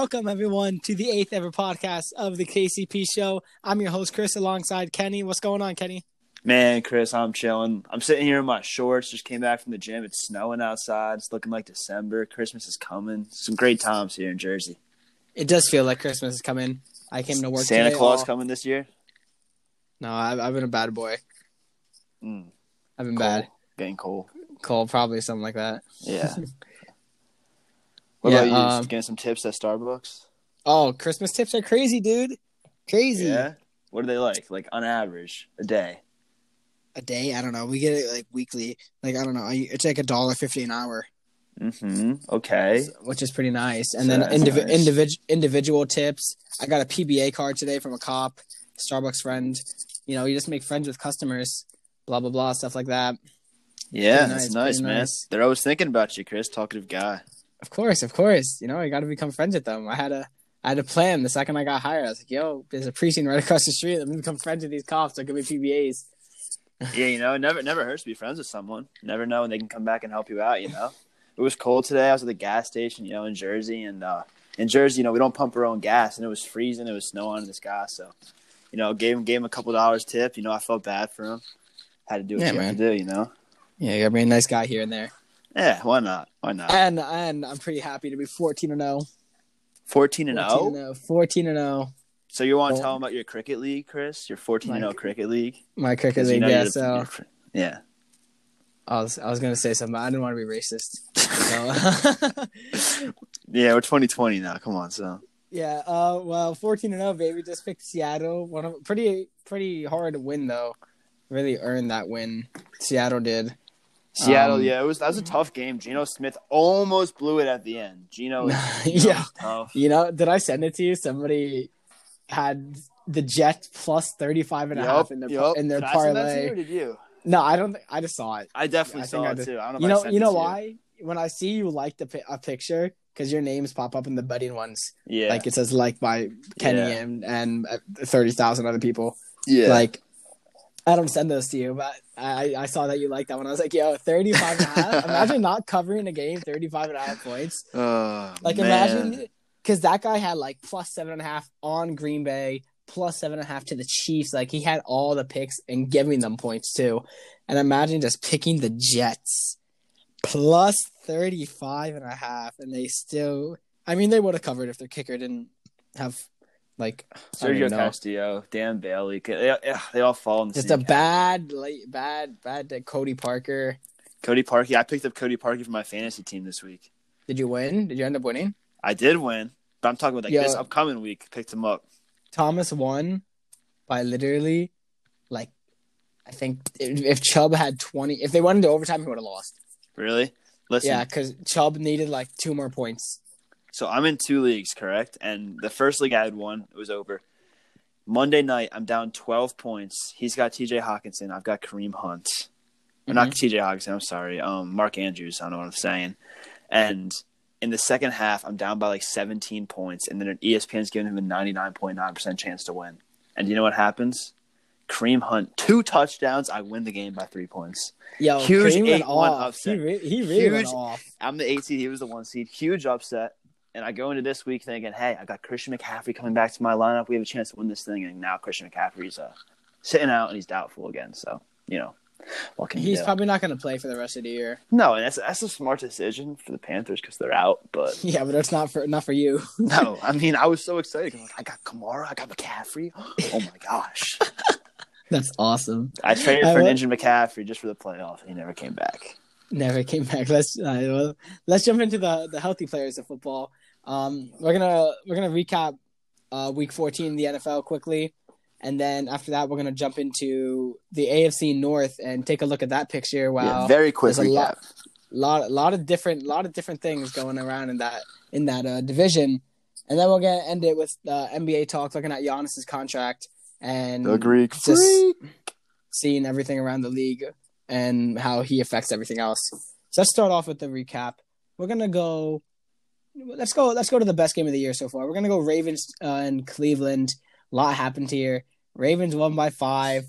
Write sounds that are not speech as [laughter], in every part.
Welcome everyone to the eighth ever podcast of the KCP Show. I'm your host Chris, alongside Kenny. What's going on, Kenny? Man, Chris, I'm chilling. I'm sitting here in my shorts. Just came back from the gym. It's snowing outside. It's looking like December. Christmas is coming. Some great times here in Jersey. It does feel like Christmas is coming. I came to work. Santa Claus all- coming this year. No, I've, I've been a bad boy. Mm, I've been cold. bad. Getting cold. Cold, probably something like that. Yeah. [laughs] what Yeah, about you? um, Getting some tips at Starbucks? Oh, Christmas tips are crazy, dude. Crazy. Yeah. What are they like? Like on average, a day. A day? I don't know. We get it like weekly. Like I don't know. It's like a dollar fifty an hour, Mm-hmm. Okay. which is pretty nice. And So then that's indiv- nice. individ- individual tips. I got a PBA card today from a cop, Starbucks friend. You know, you just make friends with customers. Blah blah blah, stuff like that. Yeah, Pretty that's nice, nice, man. nice. They're always thinking about you, Chris. Talkative guy. Of course, of course. You know, I got to become friends with them. I had a, I had a plan. The second I got hired, I was like, "Yo, there's a precinct right across the street. Let me become friends with these cops. I will give me PBAs." yeah, you know, it never never hurts to be friends with someone. Never know when they can come back and help you out. You know, it was cold today. I was at the gas station, you know, in Jersey, and uh, in Jersey, you know, we don't pump our own gas, and it was freezing. It was snow on this gas, so you know, gave him gave him a couple dollars tip. You know, I felt bad for him. Had to do what Yeah, you man. have to do. You know, Yeah, you got to be a nice guy here and there. Yeah, why not? Why not? And and I'm pretty happy to be 14 and 0. Fourteen and 14 zero. 14 and 0. So you want to tell him about your cricket league, Chris? Your fourteen and zero cricket league. My cricket 'Cause you league. know Yeah, so yeah. I was I was gonna say something. but I didn't want to be racist. [laughs] So, Yeah, we're 2020 now. Come on, so. yeah. Uh, well, 14 and 0, baby. Just picked Seattle. One of pretty pretty hard win though. Really earned that win. Seattle did. Seattle, Um, yeah, it was that was a tough game. Geno Smith almost blew it at the end. Geno, [laughs] yeah. tough. You know, did I send it to you? Somebody had the Jets plus 35 and a half in their yup. in their Did I send that to parlay. you did you? No, I don't think I just saw it. I definitely I saw it did. too. I don't know. You know, you know why? When I see you like the pi- a picture because your names pop up in the betting ones, Yeah, like it says like by Kenny Yeah. and and uh, thirty thousand other people. yeah. Like, I don't send those to you, but I I saw that you liked that one. I was like, yo, 35 and a half. [laughs] imagine not covering a game, 35 and a half points. oh, Like man. imagine because that guy had like plus seven and a half on Green Bay, plus seven and a half to the Chiefs. Like he had all the picks and giving them points too. And imagine just picking the Jets plus 35 and a half and they still I mean they would have covered if their kicker didn't have like Sergio. Castillo, Dan Bailey, they, they all fall in the just a bad late bad bad uh, Cody Parker. Cody Parkey. I picked up Cody Parkey for my fantasy team this week. Did you win? Did you end up winning? I did win, but I'm talking about like Yeah. this upcoming week. Picked him up. Thomas won by literally like I think if, Chubb had twenty, if they went into overtime, he would have lost. Really? Listen, Yeah, because Chubb needed like two more points. So I'm in two leagues, correct? And the first league I had won, it was over. Monday night, I'm down 12 points. He's got T.J. Hockenson. I've got Kareem Hunt. Or not T.J. Hockenson. I'm sorry. Um, Mark Andrews. I don't know what I'm saying. And in the second half, I'm down by like 17 points, and then ESPN's giving him a 99.9% chance to win. And you know what happens? Kareem Hunt, two touchdowns. I win the game by three points. Yo, Huge Kareem went 8-1 off. upset. He, re- he really went off. I'm the eight seed. He was the one seed. Huge upset. And I go into this week thinking, hey, I got Christian McCaffrey coming back to my lineup. We have a chance to win this thing. And now Christian McCaffrey's uh, sitting out and he's doubtful again. So, you know, what can He's do? probably not going to play for the rest of the year. no, and that's that's a smart decision for the Panthers because they're out. But [laughs] Yeah, but it's not for not for you. [laughs] no, [laughs] I mean, I was so excited. 'cause, Like, I got Kamara, I got McCaffrey. [gasps] Oh my gosh! That's awesome. I traded I for will- Ninja McCaffrey just for the playoff. He never came back. Never came back. Let's uh, let's jump into the the healthy players of football. Um, we're gonna we're gonna recap uh, week 14 in the NFL quickly, and then after that we're gonna jump into the AFC North and take a look at that picture. Wow, yeah, very quick recap. lot, lot lot of different lot of different things going around in that in that uh, division, and then we're gonna end it with uh, NBA talk, looking at Giannis's contract and The Greek just freak. seeing everything around the league and how he affects everything else. So let's start off with the recap. We're gonna go. Let's go. Let's go to the best game of the year so far. We're gonna go Ravens uh, and Cleveland. A lot happened here. Ravens won by five,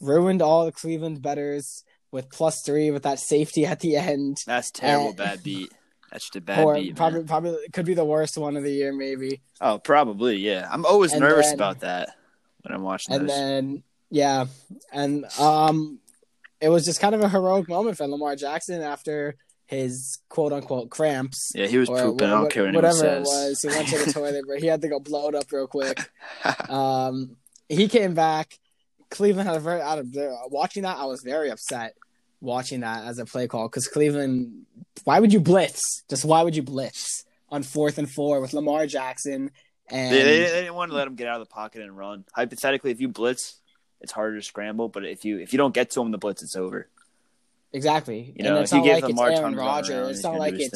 ruined all the Cleveland betters with plus three with that safety at the end. That's terrible. Uh, bad beat. That's just a bad or beat. probably man. probably could be the worst one of the year, maybe. Oh, probably. Yeah, I'm always And nervous then- about that when I'm watching this. And those. then yeah, and um, it was just kind of a heroic moment for Lamar Jackson after his quote unquote cramps. yeah, he was or pooping. I don't care what whatever says. it was. He went to the [laughs] toilet, but he had to go blow it up real quick. [laughs] Um, he came back. Cleveland had a very out of there. Watching that, I was very upset watching that as a play call because Cleveland. Why would you blitz? Just why would you blitz on fourth and four with Lamar Jackson and They, they, they didn't want to let him get out of the pocket and run. Hypothetically, if you blitz, it's harder to scramble. But if you if you don't get to him the blitz, it's over. Exactly? You know, and it's not like it's Aaron Rodgers. It's not like it's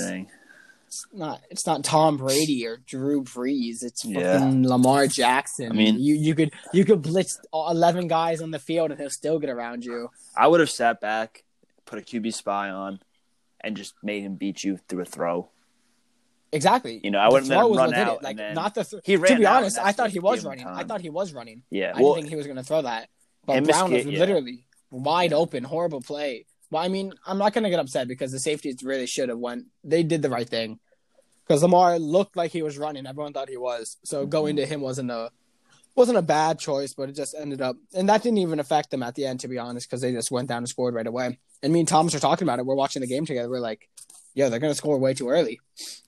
not it's not Tom Brady or Drew Brees. It's fucking Yeah. Lamar Jackson. I mean- you you could you could blitz eleven guys on the field and he'll still get around you. I would have sat back, put a QB spy on, and just made him beat you through a throw. Exactly. You know, I wouldn't run out. Like not the. Th- He to be honest, I thought he was running. I thought he was running. Yeah, I well, didn't think he was going to throw that. But Brown was yeah. literally wide open, horrible play. Well, I mean, I'm not going to get upset because the safeties really should have went. They did the right thing because Lamar looked like he was running. Everyone thought he was. So Mm-hmm. going to him wasn't a wasn't a bad choice, but it just ended up, and that didn't even affect them at the end, to be honest, because they just went down and scored right away. And me and Thomas are talking about it. We're watching the game together. We're like, yeah, they're going to score way too early.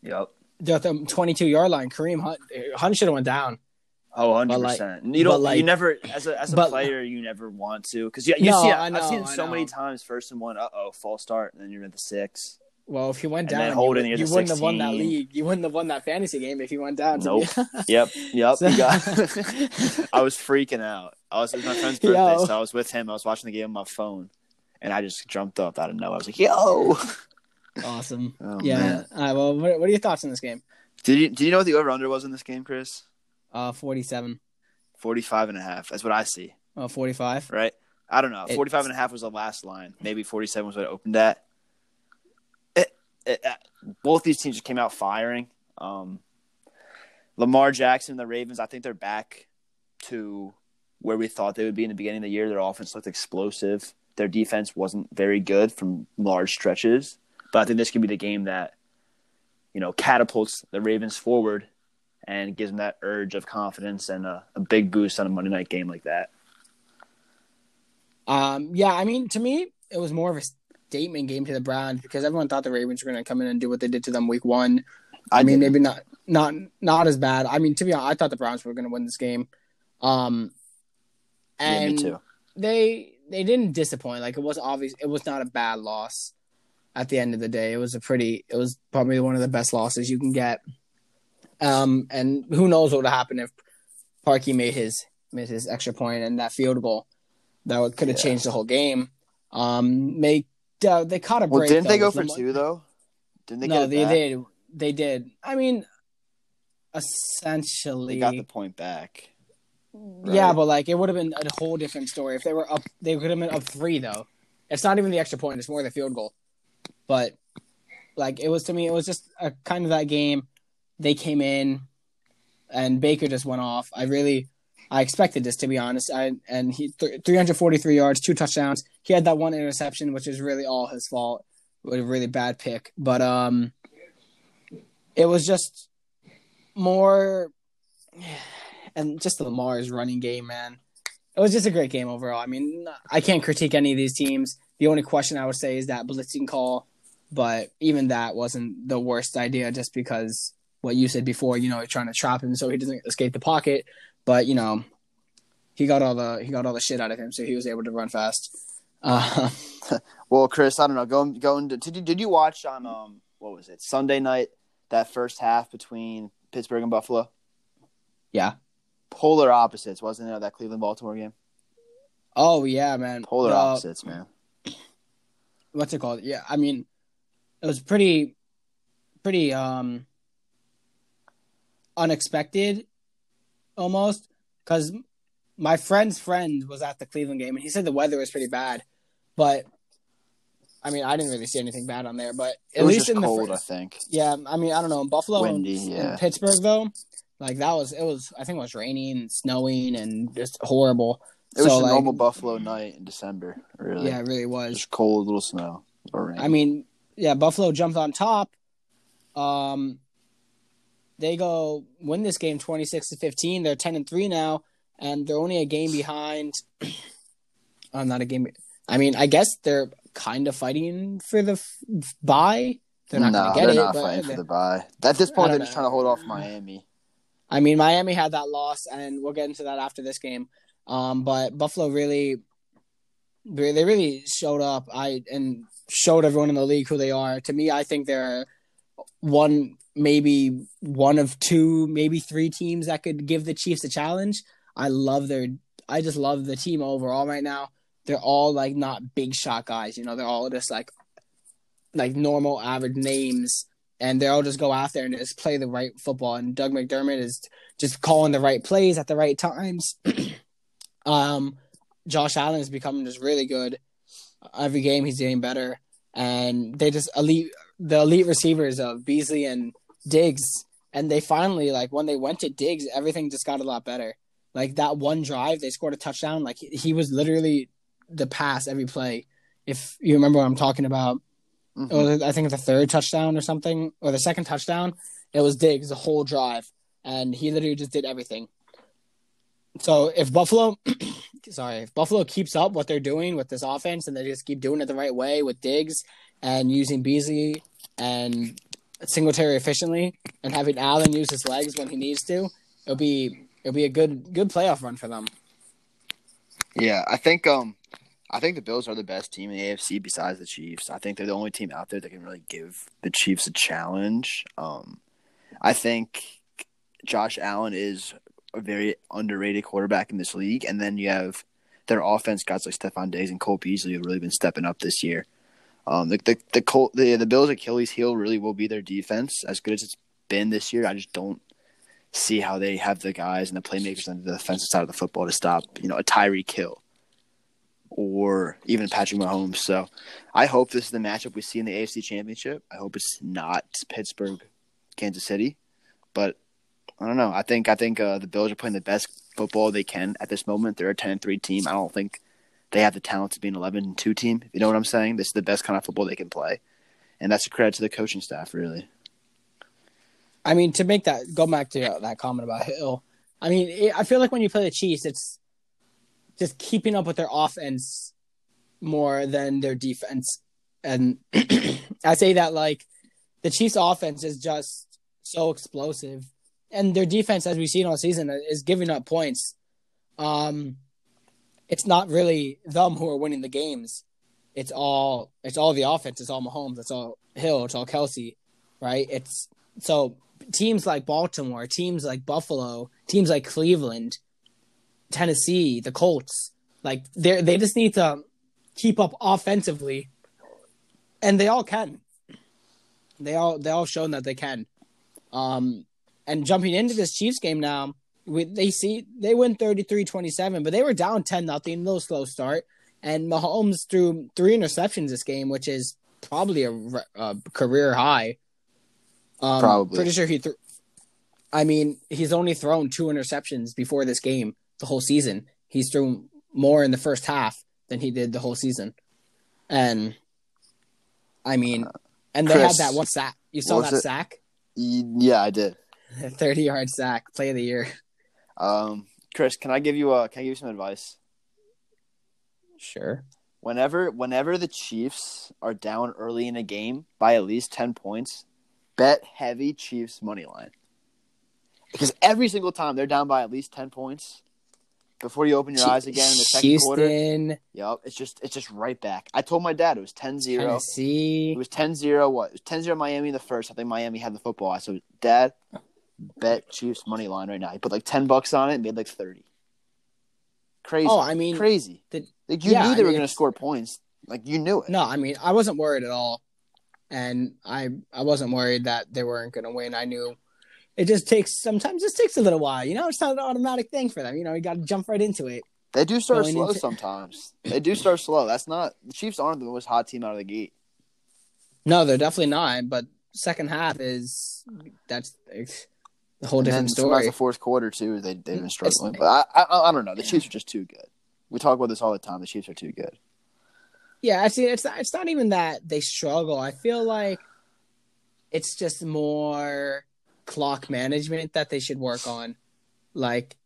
yep. They're at the 22 yard line. Kareem Hunt, Hunt should have went down. Oh, 100 But, like- percent. You don't. like- you never, as a as a but- player, you never want to because you, you No, see. it- know, I've seen so many times. First and one, uh oh, false start, and then you're at the six. Well, if you went down, you, near you wouldn't have won that league. You wouldn't have won that fantasy game if you went down. Nope. [laughs] Yep. Yep. [laughs] So- got. [laughs] I was freaking out. I was it was my friend's birthday, Yo. so I was with him. I was watching the game on my phone, and I just jumped up out of nowhere. I was like, "Yo!" awesome. Oh, yeah. man. All right. Well, what, what are your thoughts on this game? Did you Did you know what the over under was in this game, Chris? Uh, 47. 45 and a half. That's what I see. Uh, 45. Right? I don't know. It's- 45 and a half was the last line. Maybe 47 was what it opened at. It, it, uh, both these teams just came out firing. Um, Lamar Jackson, and the Ravens, I think they're back to where we thought they would be in the beginning of the year. Their offense looked explosive. Their defense wasn't very good from large stretches. But I think this could be the game that, you know, catapults the Ravens forward and gives them that urge of confidence and a, a big boost on a Monday night game like that. Um, yeah, I mean, to me, it was more of a statement game to the Browns because everyone thought the Ravens were going to come in and do what they did to them week one. I, mean, didn't. maybe not, not, not as bad. I mean, to be honest, I thought the Browns were going to win this game. Um, yeah, me and too. they they didn't disappoint. Like it was obvious, it was not a bad loss. At the end of the day, it was a pretty. It was probably one of the best losses you can get. Um, and who knows what would happen if Parkey made his made his extra point and that field goal that could have Yeah. changed the whole game. Um, make uh, they caught a break. Well, didn't they go for two though? Didn't they no, they did. They did. I mean, essentially, They got the point back. Yeah, but like it would have been a whole different story if they were up. They could have been up three though. It's not even the extra point; it's more the field goal. But like it was to me, it was just a kind of that game. They came in, and Baker just went off. I really, I expected this to be honest. I and he th- 343 yards, two touchdowns. He had that one interception, which is really all his fault. With a really bad pick, but um, it was just more [sighs] and just the Lamar's running game, man. It was just a great game overall. I mean, I can't critique any of these teams. The only question I would say is that blitzing call, but even that wasn't the worst idea just because what you said before, you know, trying to trap him so he doesn't escape the pocket, but you know, he got all the he got all the shit out of him so he was able to run fast. Uh, [laughs] Well, Chris, I don't know. Going going to did you, did you watch on um what was it Sunday night that first half between Pittsburgh and Buffalo? yeah. Polar opposites, wasn't it? That Cleveland Baltimore game. Oh yeah, man. Polar Uh, opposites, man. what's it called? Yeah, I mean, it was pretty, pretty um unexpected, almost, because my friend's friend was at the Cleveland game and he said the weather was pretty bad, but I mean, I didn't really see anything bad on there, but at was least in cold, the I think. yeah, I mean, I don't know in Buffalo, and- Windy, and yeah. Pittsburgh though, like that was it was I think it was raining, and snowing, and just horrible. It was So, a like, normal Buffalo night in December. Really, Yeah, it really was. just cold, little snow or rain. I mean, yeah, Buffalo jumped on top, Um, they go win this game twenty six to fifteen. They're ten and three now, and they're only a game behind. I'm [clears throat] not a game. I mean, I guess they're kind of fighting for the f- bye. They're not no, going to get they're it. not fighting for the bye. At this point, they're don't just know. trying to hold off [sighs] Miami. I mean, Miami had that loss, and we'll get into that after this game. Um, but Buffalo really, they really showed up. I and showed everyone in the league who they are. To me, I think they're one, maybe one of two, maybe three teams that could give the Chiefs a challenge. I love their. I just love the team overall right now. They're all like not big shot guys. You know, they're all just like like normal average names and they all just go out there and just play the right football. And Doug McDermott is just calling the right plays at the right times. [clears throat] um, Josh Allen is becoming just really good. Every game he's getting better, and they just elite the elite receivers of Beasley and Diggs. And they finally like when they went to Diggs, everything just got a lot better. Like that one drive, they scored a touchdown. Like he, was literally the pass every play. If you remember what I'm talking about, Mhm. was, I think the third touchdown or something, or the second touchdown. It was Diggs the whole drive, and he literally just did everything. So if Buffalo, [clears throat] sorry, if Buffalo keeps up what they're doing with this offense, and they just keep doing it the right way with Diggs and using Beasley and Singletary efficiently, and having Allen use his legs when he needs to, it'll be it'll be a good good playoff run for them. Yeah, I think um, I think the Bills are the best team in the AFC besides the Chiefs. I think they're the only team out there that can really give the Chiefs a challenge. Um, I think Josh Allen is a very underrated quarterback in this league, and then you have their offense guys like Stefon Diggs and Cole Beasley have really been stepping up this year. Um, the the the, Col- the the Bills' Achilles heel really will be their defense, as good as it's been this year. I just don't see how they have the guys and the playmakers on the defensive side of the football to stop, you know, a Tyreek Hill or even Patrick Mahomes. So I hope this is the matchup we see in the AFC Championship. I hope it's not Pittsburgh, Kansas City, but I don't know. I think I think uh, the Bills are playing the best football they can at this moment. They're a ten and three team. I don't think they have the talent to be an eleven and two team. If you know what I'm saying, this is the best kind of football they can play, and that's a credit to the coaching staff, really. I mean, to make that go back to that comment about Hill. I mean, it, I feel like when you play the Chiefs, it's just keeping up with their offense more than their defense. And [clears throat] I say that like the Chiefs' offense is just so explosive, and their defense, as we've seen all season, is giving up points. Um, it's not really them who are winning the games. It's all it's all the offense. It's all Mahomes. It's all Hill. It's all Kelce, right? It's so teams like Baltimore, teams like Buffalo, teams like Cleveland, Tennessee, the Colts, like they they just need to keep up offensively, and they all can. They all they all shown that they can. Um, and jumping into this Chiefs game now, we, they see they win 33-27, but they were down ten nothing, little slow start, and Mahomes threw three interceptions this game, which is probably a, a career high. Um, Probably. Pretty sure he threw. I mean, he's only thrown two interceptions before this game the whole season. He's thrown more in the first half than he did the whole season. And I mean, and they Chris, had that one sack. You saw that it? sack? Yeah, I did. [laughs] 30 yard sack, play of the year. Um, Chris, can I give you uh can I give you some advice? Sure. Whenever whenever the Chiefs are down early in a game by at least ten points, bet heavy Chiefs money line. Because every single time they're down by at least ten points, before you open your eyes again in the second quarter, Houston, yep, it's just it's just right back. I told my dad it was 10-0. Tennessee. It was 10-0 what? It was 10-0 Miami in the first. I think Miami had the football. I said, Dad, bet Chiefs money line right now. He put like 10 bucks on it and made like 30. Crazy. Oh, I mean, crazy. the- like you yeah, knew I they were going to score points. Like you knew it. No, I mean, I wasn't worried at all, and I I wasn't worried that they weren't going to win. I knew it just takes sometimes just takes a little while. You know, it's not an automatic thing for them. You know, you got to jump right into it. They do start Going slow into- sometimes. They do start slow. That's not the Chiefs aren't the most hot team out of the gate. No, they're definitely not. But second half is that's it's a whole And different story. the fourth quarter too. They they've been It's- struggling. But I, I I don't know. The Chiefs are just too good. We talk about this all the time. The Chiefs are too good. Yeah, actually, it's not, it's not even that they struggle. I feel like it's just more clock management that they should work on. Like,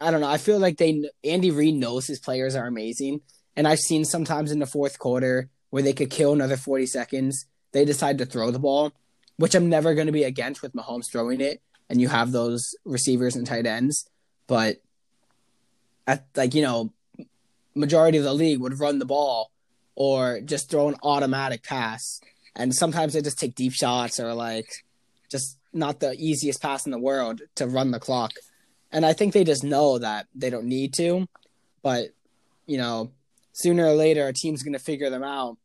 I don't know. I feel like they Andy Reid knows his players are amazing, and I've seen sometimes in the fourth quarter where they could kill another forty seconds, they decide to throw the ball, which I'm never going to be against with Mahomes throwing it, and you have those receivers and tight ends, but at like you know, majority of the league would run the ball or just throw an automatic pass, and sometimes they just take deep shots or like just not the easiest pass in the world to run the clock. And I think they just know that they don't need to, but you know, sooner or later a team's going to figure them out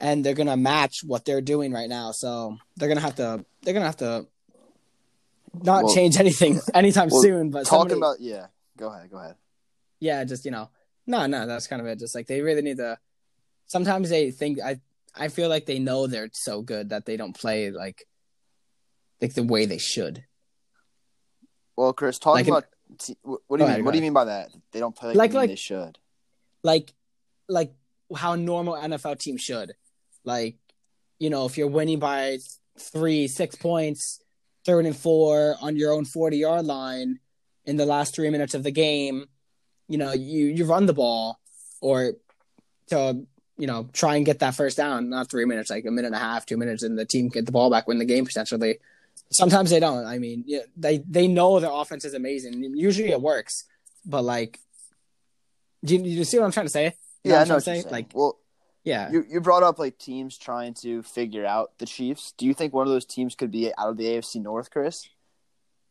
and they're going to match what they're doing right now. So they're going to have to they're to have to not Well- change anything [laughs] anytime well, soon, but Talking somebody- about yeah, go ahead, go ahead. yeah, just you know, no, no, that's kind of it. Just like they really need to. Sometimes they think I, I feel like they know they're so good that they don't play like, like the way they should. Well, Chris, talking Like about what do you mean? go What do you mean by that? They don't play like, Like- like- they should. Like, like how normal NFL team should. Like, you know, if you're winning by three, six points, third and four on your own forty yard line in the last three minutes of the game, you know, you you run the ball or to you know try and get that first down. Not three minutes, like a minute and a half, two minutes, and the team get the ball back, win the game potentially. Sometimes they don't. I mean, yeah, they they know their offense is amazing. Usually it works, but like, do you, you see what I'm trying to say? You Yeah, what I'm know what trying you're saying. Like, well, yeah, you you brought up like teams trying to figure out the Chiefs. Do you think one of those teams could be out of the AFC North, Chris?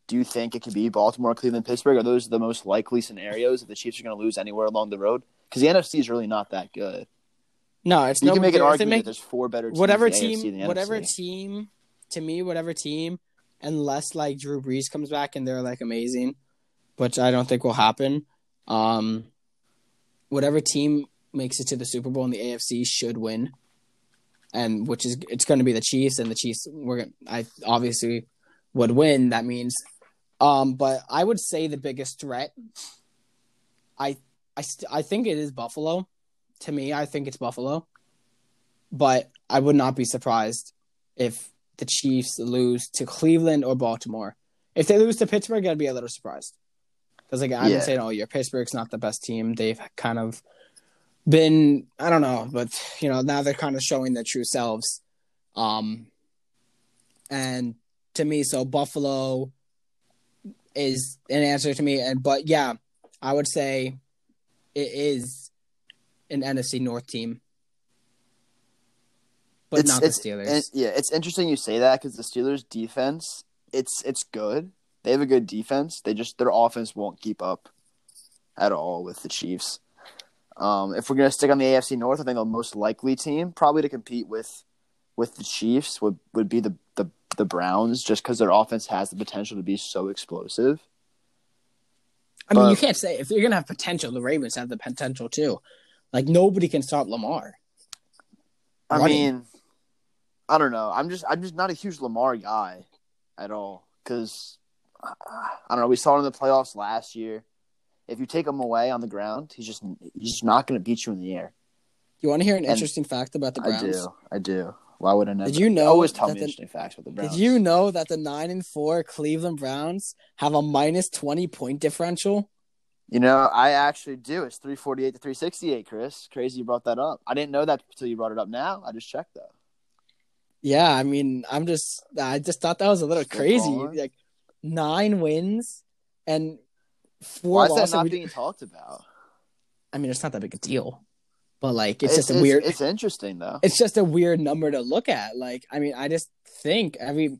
Do you think it could be Baltimore, Cleveland, Pittsburgh? Are those the most likely scenarios that the Chiefs are going to lose anywhere along the road? Because the NFC is really not that good. no, it's You no can make an argument make- that there's four better teams whatever in the AFC than team, whatever team, to me, whatever team, unless like Drew Brees comes back and they're like amazing, which I don't think will happen. Um, whatever team makes it to the Super Bowl in the AFC should win, and which is it's going to be the Chiefs, and the Chiefs we're I obviously would win. That means, um, but I would say the biggest threat. I I st- I think it is Buffalo. To me, I think it's Buffalo but I would not be surprised if the Chiefs lose to Cleveland or Baltimore. If they lose to Pittsburgh, I'd be a little surprised. Because like I've Yeah. been saying all year, Pittsburgh's not the best team. They've kind of been I don't know, but you know now they're kind of showing their true selves. Um, and to me, so Buffalo is an answer to me, and but yeah, I would say it is an NFC North team, but It's- not the it's- Steelers. And, yeah, it's interesting you say that because the Steelers' defense, it's it's good. They have a good defense. They just their offense won't keep up at all with the Chiefs. Um, if we're gonna stick on the AFC North, I think the most likely team probably to compete with with the Chiefs would, would be the, the the Browns, just because their offense has the potential to be so explosive. I mean, but- you can't say if you're gonna have potential, the Ravens have the potential too. Like nobody can stop Lamar. I Running. mean, I don't know. I'm just I'm just not a huge Lamar guy at all because I don't know. We saw it in the playoffs last year. If you take him away on the ground, he's just he's just not going to beat you in the air. You want to hear an And interesting fact about the Browns? I do, I do. Why would I never? Did you know always tell me the- interesting facts about the Browns? Did you know that the nine and four Cleveland Browns have a minus twenty point differential? You know, I actually do. It's three forty eight to three sixty eight. Chris, crazy you brought that up. I didn't know that until you brought it up. Now I just checked though. Yeah, I mean, I'm just, I just thought that was a little Still crazy. Like nine wins and four Why is that not We- being talked about? I mean, it's not that big a deal, but like, it's, just a it's, weird. It's interesting though. it's just a weird number to look at. Like, I mean, I just think every,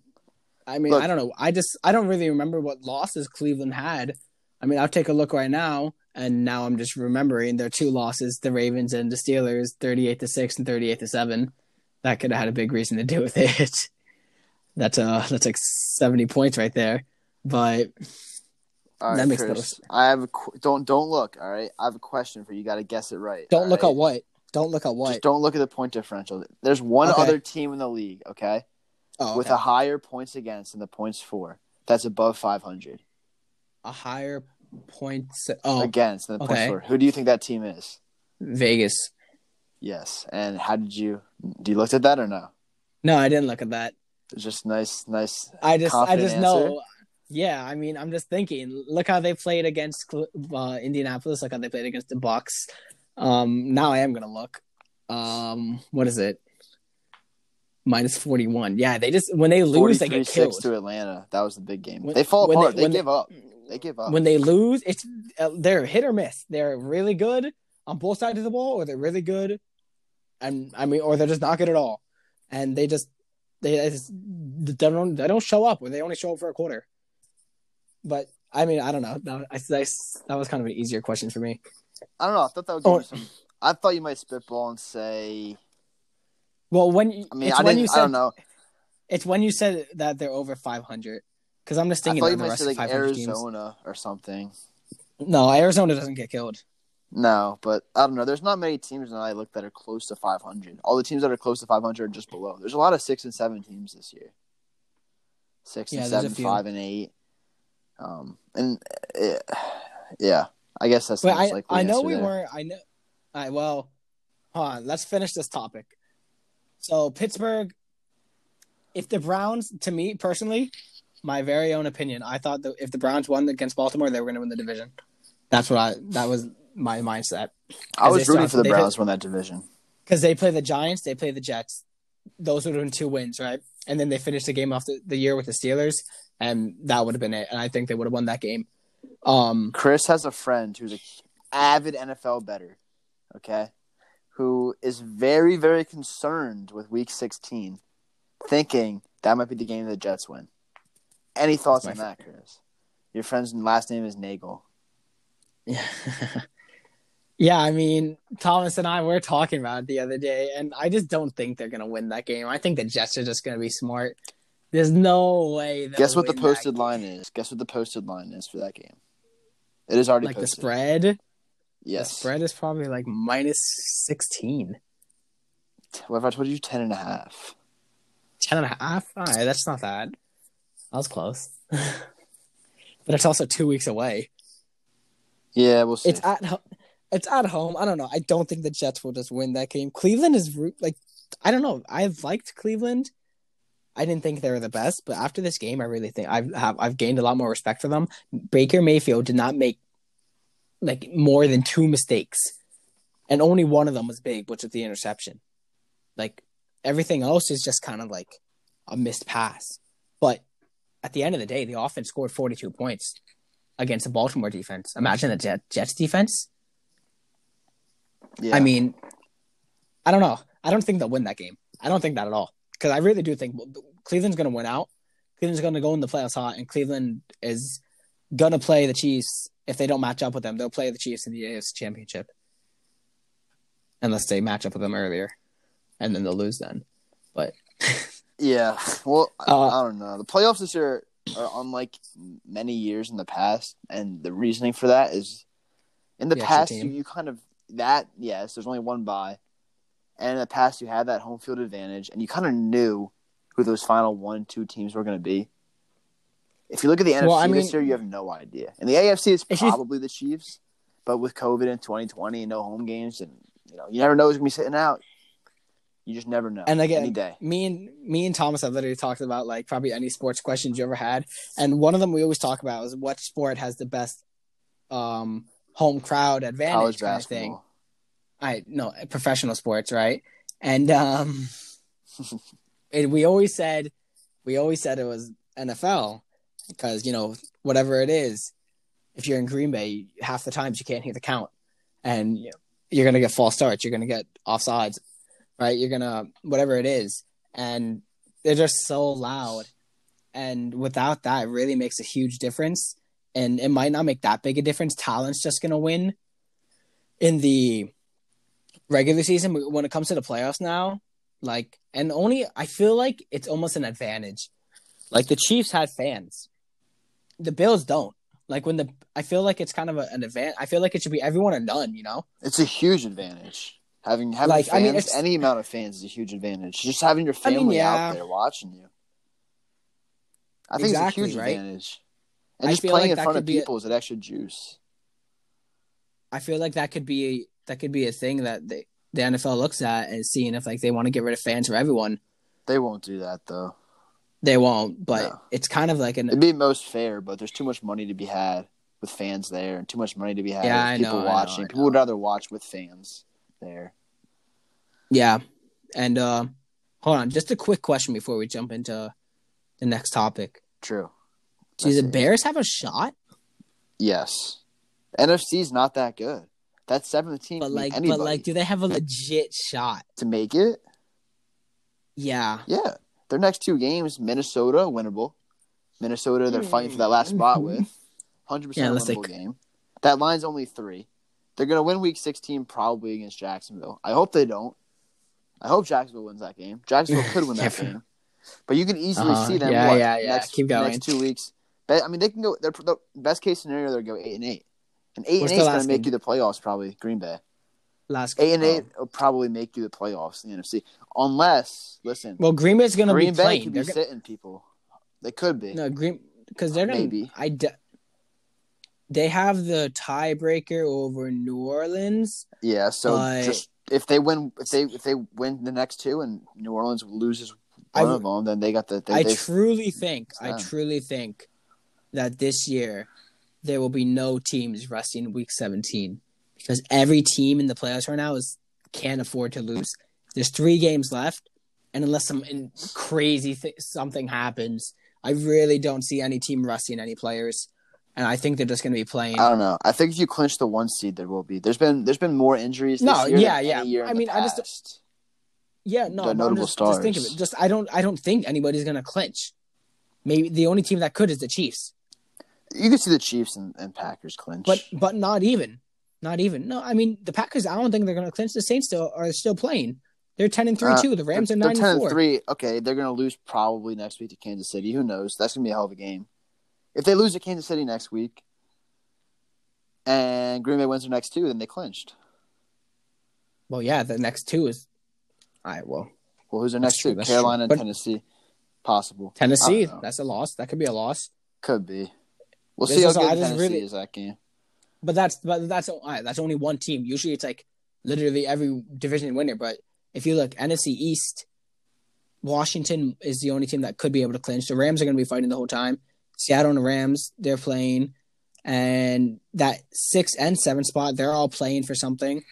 I mean, Look- I don't know. I just, I don't really remember what losses Cleveland had. I mean, I'll take a look right now, and now I'm just remembering their two losses: the Ravens and the Steelers, thirty-eight to six and thirty-eight to seven. That could have had a big reason to do with it. [laughs] That's uh, that's like seventy points right there. But All That right, makes no sense. I have a qu- don't don't look. All right, I have a question for you. You got to guess it right. don't look right? at what. Don't look at what. Just don't look at the point differential. There's one Okay. other team in the league, okay, oh, with okay. a higher points against than the points for. That's above 500 a higher points. Oh, against than the okay. points for. Who do you think that team is? Vegas. Yes. And how did you? Do you looked at that or no? No, I didn't look at that. It's just nice, nice. I just, I Confident just know. Yeah, I mean, I'm just thinking. Look how they played against uh, Indianapolis. Look how they played against the Bucs. Um, now I am gonna look. Um, what is it? Minus forty one. Yeah, they just when they lose, they get 43-6 killed. to Atlanta. That was the big game. When- they fall they- apart. They, they- give up. They give up. When they lose, it's uh, they're hit or miss. They're really good on both sides of the ball, or they're really good, and I mean, or they're just not good at all. And they just they, they just they don't they don't show up, or they only show up for a quarter. But I mean, I don't know. That, I, I, that was kind of an easier question for me. I don't know. I thought that would give Oh. you some. I thought you might spitball and say. Well, when you, I mean, it's I when you I said don't know. it's when you said that they're over five hundred. Because I'm just I thinking thought of you the might rest say of like 500 teams. Arizona or something. No, Arizona doesn't get killed. No, but I don't know. There's not many teams that I look that are close to 500. All the teams that are close to 500 are just below. There's a lot of six and seven teams this year. Six Yeah, and seven, five and eight. Um, and uh, yeah, I guess that's. the Wait, I, I know we there. weren't. I know. All right, well, hold on. Let's finish this topic. So Pittsburgh, if the Browns, to me personally, my very own opinion, I thought that if the Browns won against Baltimore, they were going to win the division. That's what I. That was my mindset I was rooting for the Browns to win that division. because they play the Giants, they play the Jets. Those would have been two wins, right? And then they finished the game off the, the year with the Steelers, and that would have been it. And I think they would have won that game. Um, Chris has a friend who's an avid NFL better, okay, who is very very concerned with Week 16, thinking that might be the game the Jets win. Any thoughts on that, Chris? Your friend's last name is Nagel. Yeah. [laughs] yeah, I mean, Thomas and I were talking about it the other day, and I just don't think they're going to win that game. I think the Jets are just going to be smart. There's no way. Guess what the posted game. line is? Guess what the posted line is for that game? It is already Like the spread? Yes. The spread is probably like minus 16. What if I told you 10 and a half? 10 and a half? All right, that's not bad. That was close. [laughs] but it's also two weeks away. Yeah, we'll see. It's at it's at home. I don't know. I don't think the Jets will just win that game. Cleveland is like I don't know. I've liked Cleveland. I didn't think they were the best, but after this game, I really think I've have, I've gained a lot more respect for them. Baker Mayfield did not make like more than two mistakes, and only one of them was big, which was the interception. Like everything else is just kind of like a missed pass. But at the end of the day, the offense scored forty two points against the Baltimore defense. Imagine the Jet, Jets defense. Yeah. I mean, I don't know. I don't think they'll win that game. I don't think that at all. Because I really do think Cleveland's going to win out. Cleveland's going to go in the playoffs hot, and Cleveland is going to play the Chiefs. If they don't match up with them, they'll play the Chiefs in the AFC Championship. Unless they match up with them earlier, and then they'll lose then. But [laughs] Yeah. Well, I- Uh, I don't know. The playoffs this year are unlike many years in the past, and the reasoning for that is in the extra past you, you kind of that yes, there's only one bye, and in the past you had that home field advantage, and you kind of knew who those final one two teams were going to be. If you look at the NFC Well, I this year, you have no idea. And the AFC is probably the Chiefs, but with COVID in 2020 and no home games, and you know you never know who's going to be sitting out. You just never know. And again, any day. me and me and Thomas have literally talked about like probably any sports questions you ever had, and one of them we always talk about is what sport has the best um home crowd advantage College kind of thing. I no professional sports, right? And um, [laughs] and we always said we always said it was NFL because you know whatever it is, if you're in Green Bay, half the times you can't hear the count, and you're gonna get false starts, you're gonna get offsides, right? You're gonna whatever it is, and they're just so loud, and without that, it really makes a huge difference. And it might not make that big a difference. Talent's just gonna win in the regular season. When it comes to the playoffs now, like, and only I feel like it's almost an advantage. Like the Chiefs had fans, the Bills don't. Like when the I feel like it's kind of a, an advantage. I feel like it should be everyone or none. You know. It's a huge advantage. Having having Like, I fans, mean, any amount of fans is a huge advantage. Just having your I mean, family yeah. out there watching you. I think Exactly, it's a huge right? advantage. And I just playing like in front of be a- people is an extra juice. I feel like that could be that could be a thing that they, the NFL looks at and seeing if like they want to get rid of fans for everyone. They won't do that though. They won't, but No. it's kind of like an It'd be most fair, but there's too much money to be had with fans there, and too much money to be had Yeah, with I people know, I know, watching. I People would rather watch with fans there. yeah. And uh, hold on, just a quick question before we jump into the next topic. True. Do the it. Bears have a shot? Yes. NFC's not that good. That seventh team But like, but like, do they have a legit shot? to make it. Yeah. Yeah, their next two games, Minnesota winnable. Minnesota, they're fighting for that last spot with [laughs] Yeah, percent let's winnable take- game. That line's only three. They're gonna win Week 16 probably against Jacksonville. I hope they don't. I hope Jacksonville wins that game. Jacksonville could win that [laughs] Yeah. game, but you can easily Uh-huh. see them. Yeah, what, yeah, yeah. Next, Keep going. Next two weeks. I mean, they can go. Their the best case scenario, they'll go eight and eight. And eight What's and eight is going to make you the playoffs. Probably Green Bay. Last Eight and eight will probably make you the playoffs in the NFC, unless listen, Well, Green Bay's gonna be Green be Bay playing. could be They're gonna, sitting people. They could be. no Green because they're gonna. Maybe. I. De- they have the tiebreaker over New Orleans. Yeah, so But- just if they win, if they if they win the next two and New Orleans loses I- one of them, then they got the. They, I they, truly think, I truly think that this year there will be no teams resting week 17 because every team in the playoffs right now is can't afford to lose. There's three games left, and unless some in- crazy th- something happens, I really don't see any team resting any players, and I think they're just going to be playing. I don't know. I think if you clinch the one seed, there will be. There's been there's been more injuries. This No, year yeah, than yeah. Any year in I mean, I just- yeah, no, the notable just, just think of it. Just I don't, I don't think anybody's going to clinch. Maybe the only team that could is the Chiefs. You can see the Chiefs and, and Packers clinch. But but not even, not even. No, I mean the Packers. I don't think they're going to clinch. The Saints still are still playing. They're ten and three Uh, too. The Rams are nine and four. three. Okay, they're gonna lose probably next week to Kansas City. Who knows? That's gonna be a hell of a game. If they lose to Kansas City next week, and Green Bay wins their next two, then they clinched. Well, yeah, the next two is. All right. Well, Well, who's their next true, two? Carolina true. and Tennessee. Possible. Tennessee. That's a loss. That could be a loss. Could be. We'll This see how good Tennessee really- is that game. But that's but that's right, that's only one team. Usually it's like literally every division winner. But if you look NFC East, Washington is the only team that could be able to clinch. The Rams are going to be fighting the whole time. Seattle and the Rams, they're playing, and that six and seven spot, they're all playing for something.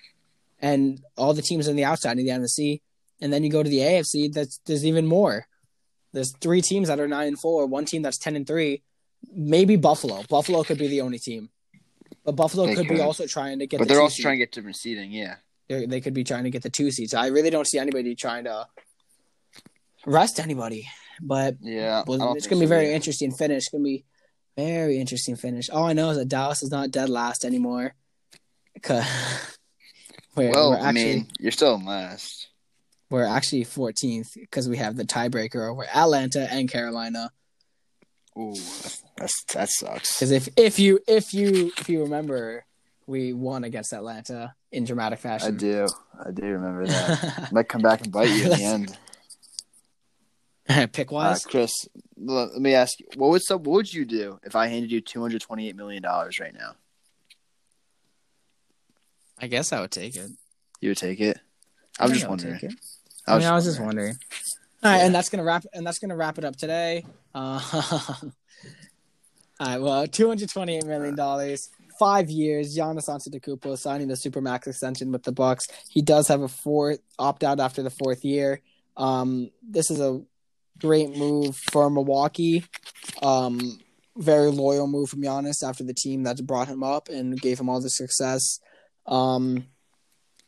And all the teams on the outside in the NFC, and then you go to the AFC. That's there's even more. There's three teams that are nine and four. One team that's ten and three. Maybe Buffalo. Buffalo could be the only team. But Buffalo They could, be also trying to get. But the they're also seed. trying to get different seeding. Yeah. They're, they could be trying to get the two seeds. I really don't see anybody trying to rest anybody. But Yeah. Well, it's gonna be so very either. interesting finish. It's gonna be very interesting finish. All I know is that Dallas is not dead last anymore. 'Cause [laughs] we're, Well, we're I mean, you're still in last. we're actually 14th because we have the tiebreaker over Atlanta and Carolina. Ooh, that's that sucks. Because if if you if you if you remember, we won against Atlanta in dramatic fashion. I do. I do remember that. [laughs] Might come back and bite you in the end. [laughs] Pick wise, Chris, l- let me ask you: What would some, What would you do if I handed you two hundred twenty-eight million dollars right now? I guess I would take it. You would take it. I I'm just wondering. I I, was I was just just wondering. wondering. All right, Yeah. and that's gonna wrap and that's gonna wrap it up today. Uh, [laughs] all right, well, two hundred twenty-eight million dollars, five years. Giannis Antetokounmpo signing the supermax extension with the Bucks. He does have a fourth opt out after the fourth year. Um, this is a great move for Milwaukee. Um, very loyal move from Giannis after the team that brought him up and gave him all the success. Um,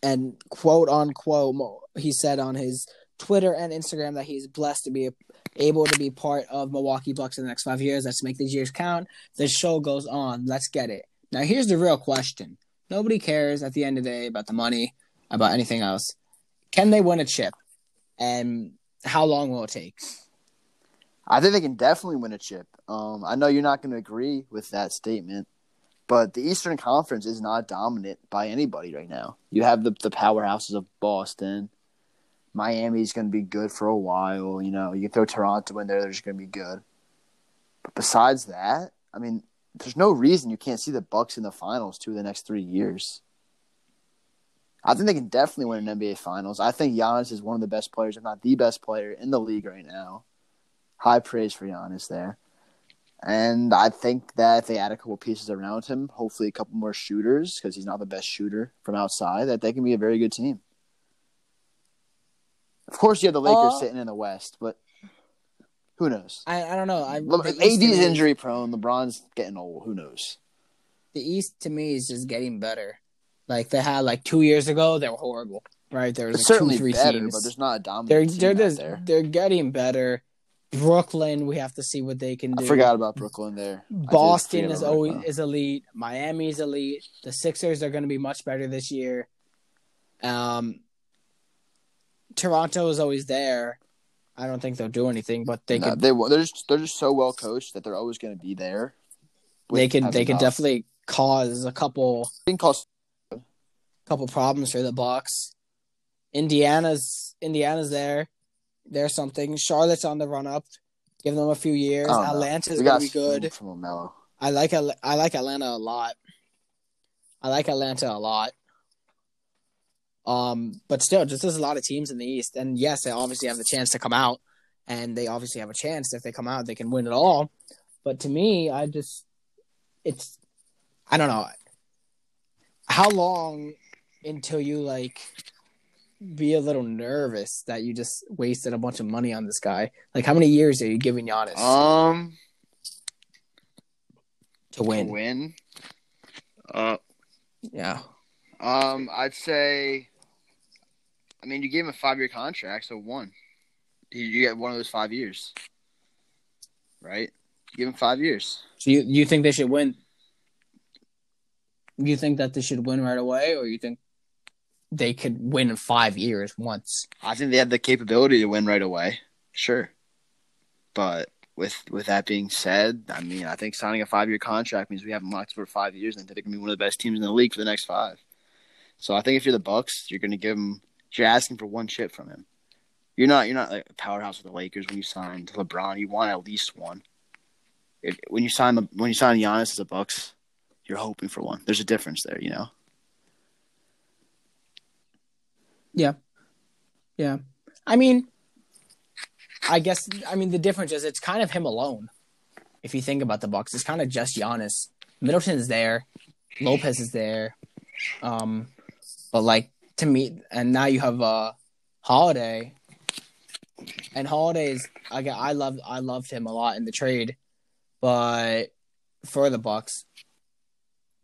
and quote unquote, he said on his Twitter and Instagram that he's blessed to be able to be part of Milwaukee Bucks in the next five years. Let's make these years count. The show goes on. Let's get it. Now, here's the real question. Nobody cares at the end of the day about the money, about anything else. Can they win a chip? And how long will it take? I think they can definitely win a chip. Um, I know you're not going to agree with that statement, but the Eastern Conference is not dominant by anybody right now. You have the the powerhouses of Boston. Miami's going to be good for a while. You know, you throw Toronto in there; they're just going to be good. But besides that, I mean, there's no reason you can't see the Bucks in the finals two of the next three years. I think they can definitely win an NBA Finals. I think Giannis is one of the best players, if not the best player in the league right now. High praise for Giannis there. And I think that if they add a couple pieces around him, hopefully a couple more shooters, because he's not the best shooter from outside, that they can be a very good team. Of course, you have the Lakers Uh, sitting in the West, but who knows? I, I don't know. I, Le- East AD's injury prone. LeBron's getting old. Who knows? The East to me is just getting better. Like they had like two years ago, they were horrible. Right? There was like certainly two, three better, teams. but there's not a dominant they're team they're out just there. they're getting better. Brooklyn, we have to see what they can do. I forgot about Brooklyn there. Boston is always is elite. Miami's elite. The Sixers are going to be much better this year. Um, Toronto is always there. I don't think they'll do anything, but they No, could they they're just they're just so well coached that they're always going to be there. they can they could enough. definitely cause a couple I think cost couple problems for the Bucks. Indiana's Indiana's there. There's something. Charlotte's on the run up. Give them a few years. Oh, I. Atlanta's gonna be good. from. I like I like Atlanta a lot. I like Atlanta a lot. Um, but still, just there's a lot of teams in the East, and yes, they obviously have the chance to come out, and they obviously have a chance if they come out, they can win it all. But to me, I just, it's, I don't know, how long until you like be a little nervous that you just wasted a bunch of money on this guy? Like, how many years are you giving Giannis Um, to win? to win. Uh, Yeah. um, I'd say. I mean, you gave him a five-year contract, so one. You, you get one of those five years, right? You give him five years. So you you think they should win? You think that they should win right away, or you think they could win in five years once? I think they have the capability to win right away. Sure. But with with that being said, I mean, I think signing a five year contract means we have them locked for five years, and they're going to be one of the best teams in the league for the next five. So I think if you're the Bucks, you're going to give him. You're asking for one chip from him. You're not. You're not like a powerhouse with the Lakers when you signed LeBron. You want at least one. If, when you sign the when you sign Giannis as a Bucks, you're hoping for one. There's a difference there, you know. Yeah, yeah, I mean, I guess I mean the difference is it's kind of him alone. If you think about the Bucks, it's kind of just Giannis. Middleton's there, Lopez is there, um, but like to meet, and now you have uh Holiday, and Holidays I got I loved I loved him a lot in the trade, but for the Bucks.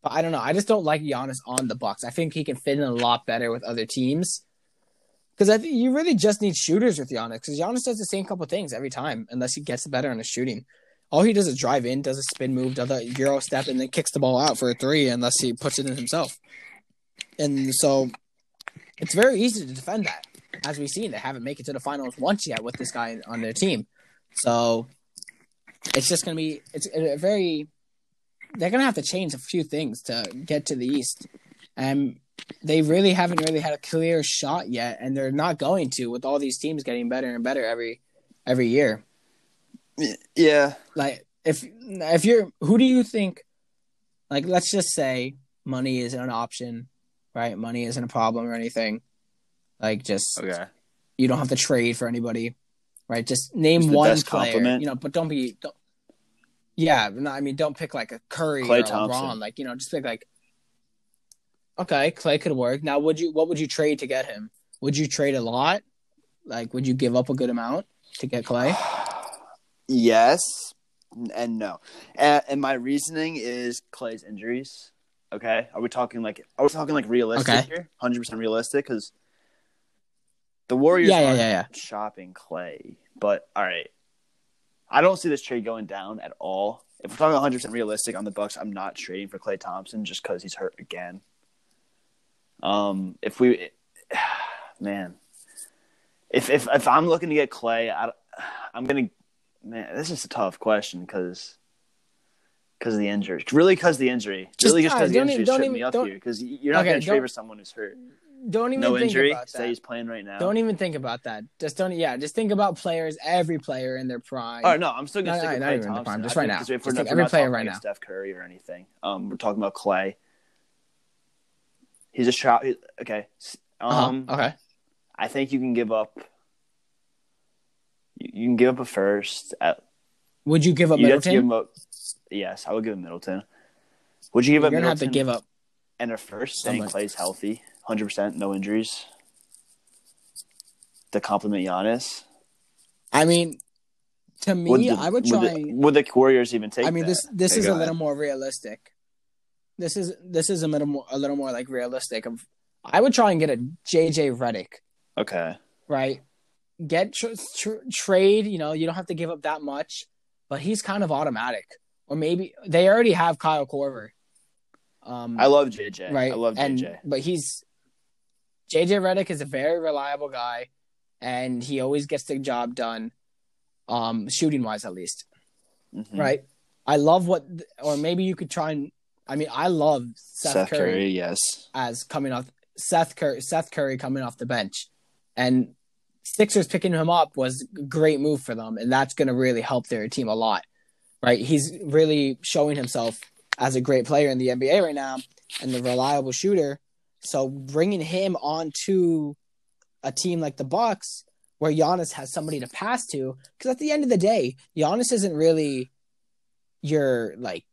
But I don't know. I just don't like Giannis on the Bucks. I think he can fit in a lot better with other teams. Because I think you really just need shooters with Giannis. Because Giannis does the same couple things every time, unless he gets better on his shooting. All he does is drive in, does a spin move, does a euro step, and then kicks the ball out for a three, unless he puts it in himself. And so, it's very easy to defend that, as we've seen. They haven't made it to the finals once yet with this guy on their team. So, it's just going to be it's a very. They're going to have to change a few things to get to the East. And they really haven't really had a clear shot yet, and they're not going to with all these teams getting better and better every every year. Yeah. Like if if you're who do you think like let's just say money isn't an option, right? Money isn't a problem or anything. Like just Okay. you don't have to trade for anybody, right? Just name the one best player, complement? you know, but don't be don't yeah, no, I mean, don't pick like a Curry Klay or a Thompson. LeBron. Like, you know, just pick like, okay, Klay could work. Now, would you? What would you trade to get him? Would you trade a lot? Like, would you give up a good amount to get Klay? [sighs] Yes and no. And, and my reasoning is Klay's injuries. Okay, are we talking like are we talking like realistic Okay. here? Hundred percent realistic because the Warriors Yeah, yeah, yeah, yeah. shopping Klay. But all right, I don't see this trade going down at all. If we're talking 100 percent realistic on the Bucks, I'm not trading for Klay Thompson just because he's hurt again. Um, if we, [sighs] man, if if if I'm looking to get Klay, I, I'm gonna, man, this is a tough question because because of the injury. Really, because the injury. Just- really, just because the injury even- is don't tripping even- me up here. Because you're not Okay, gonna trade for someone who's hurt. Don't even No think injury. about Say he's playing right now. Don't even think about that. Just don't. Yeah, just think about players. Every player in their prime. All right, no, I'm still gonna No, stick no, with not Klay even in the prime, just I right now. we're, Just not, every we're not player right now. Steph Curry or anything, um, we're talking about Klay. He's a shot. Okay. Uh-huh. Um, Okay. I think you can give up. You, you can give up a first. At, Would you give up you have to Middleton? give him up. Yes, I would give him Middleton. Would you give You're up gonna have Middleton to give up. and a first saying Somebody. Klay's healthy, hundred percent, no injuries, to complement Giannis? I mean, to me, the- I would would try. the, would the Warriors even take? I mean, that? this this is a little more realistic. This is this is a little more a little more like realistic. Of I would try and get a JJ Redick, Okay. right? Get tr- tr- trade. You know, you don't have to give up that much, but he's kind of automatic. Or maybe they already have Kyle Korver. Um, I love JJ. right? I love and, JJ. But he's JJ Redick is a very reliable guy, and he always gets the job done, um, shooting wise at least. Mhm. Right. I love what, or maybe you could try and. I mean, I love Seth, Seth, Curry, Curry. yes. as coming off Seth Curry, Seth Curry coming off the bench, and Sixers picking him up was a great move for them, and that's going to really help their team a lot. Right. He's really showing himself as a great player in the NBA right now and the reliable shooter. So bringing him onto a team like the Bucks, where Giannis has somebody to pass to, because at the end of the day, Giannis isn't really your like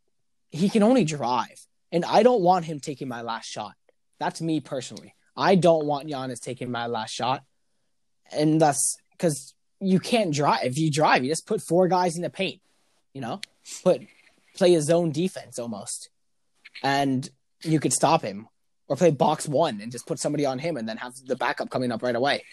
he can only drive, and I don't want him taking my last shot. That's me personally. I don't want Giannis taking my last shot, and that's because you can't drive. If you drive, you just put four guys in the paint. You know, put play a zone defense almost, and you could stop him, or play box one and just put somebody on him, and then have the backup coming up right away.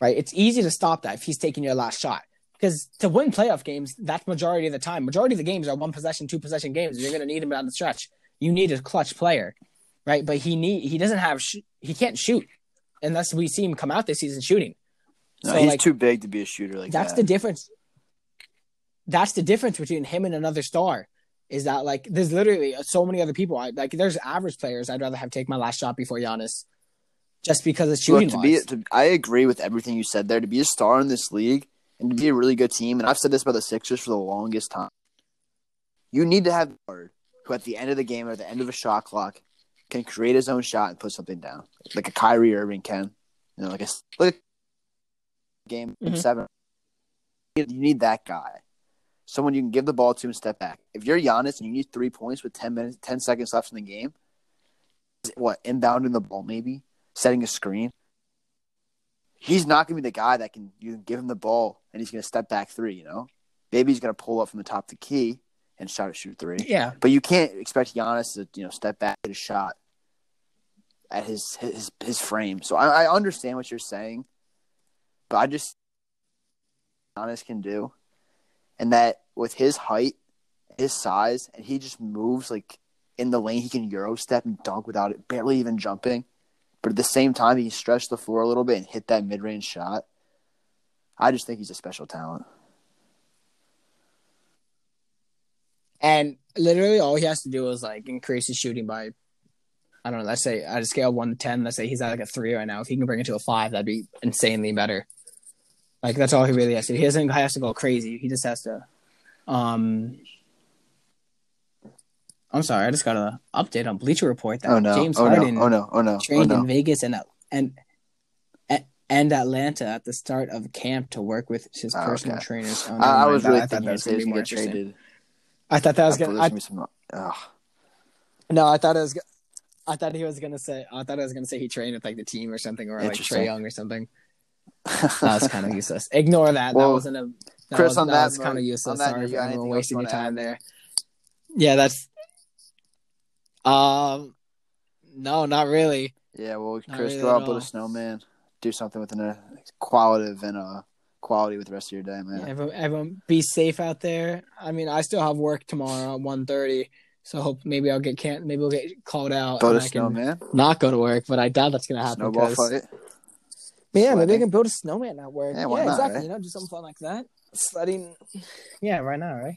Right? It's easy to stop that if he's taking your last shot. Because to win playoff games, that's majority of the time. Majority of the games are one possession, two possession games. You're going to need him down the stretch. You need a clutch player, right? But he need he doesn't have sh- he can't shoot unless we see him come out this season shooting. No, So, he's like, too big to be a shooter like that's that. the difference. That's the difference between him and another star. Is that like there's literally so many other people. I, like there's average players I'd rather have take my last shot before Giannis, just because it's shooting. Look, to be, to, I agree with everything you said there. To be a star in this league and to be a really good team, and I've said this about the Sixers for the longest time, you need to have a guard who, at the end of the game or at the end of a shot clock, can create his own shot and put something down, like a Kyrie Irving can. You know, like a like game Mhm. seven. You need that guy, someone you can give the ball to and step back. If you're Giannis and you need three points with ten minutes, ten seconds left in the game, what inbounding the ball maybe, setting a screen. He's not going to be the guy that can you can give him the ball and he's going to step back three. You know, maybe he's going to pull up from the top of the key and try to shoot three. yeah, But you can't expect Giannis to you know step back at a shot at his his his frame. So I, I understand what you're saying, but I just Giannis can do, and that with his height, his size, and he just moves like in the lane. He can euro step and dunk without it barely even jumping, but at the same time he can stretch the floor a little bit and hit that mid range shot. I just think he's a special talent. and literally all he has to do is like increase his shooting by, I don't know. Let's say at a scale one to ten, let's say he's at like a three right now. If he can bring it to a five, that'd be insanely better. Like that's all he really has to. do. He doesn't has to go crazy. He just has to. Um, I'm sorry, I just got a update on Bleacher Report that Oh no! James oh Harden no! Oh no! Oh no! Oh trained no! in Vegas and and and Atlanta at the start of camp to work with his Oh, personal okay. trainers. Oh, I, I was really I thinking that was gonna be more traded. I thought that was gonna. there I, was gonna be some. No, I thought it was. I thought he was gonna say. I thought I was gonna say he trained with like the team or something, or like Trae Young or something. That was kind of [laughs] useless. Ignore that. Well, that wasn't a. That Chris, was, on that that kind of useless. that Sorry for everyone wasting your time add? there. Yeah, that's. Um, no, not really. Yeah, well, Not Chris, really go out build a snowman. Do something with an uh, qualitative and uh, quality with the rest of your day, man. Yeah, everyone, everyone be safe out there. I mean, I still have work tomorrow at 1.30, so hope maybe I'll get can't maybe we'll get called out Build a and I can snowman. not go to work. But I doubt that's gonna happen. Snowball fight. Yeah, maybe I can build a snowman at work. Yeah, Yeah, not, exactly. right? You know, do something fun like that. Sledding. Yeah, right now, right?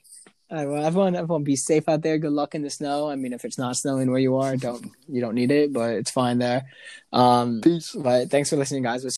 All right, well, everyone, everyone, be safe out there. Good luck in the snow. I mean, if it's not snowing where you are, don't you don't need it, but it's fine there. Um, Peace. but thanks for listening, guys. We'll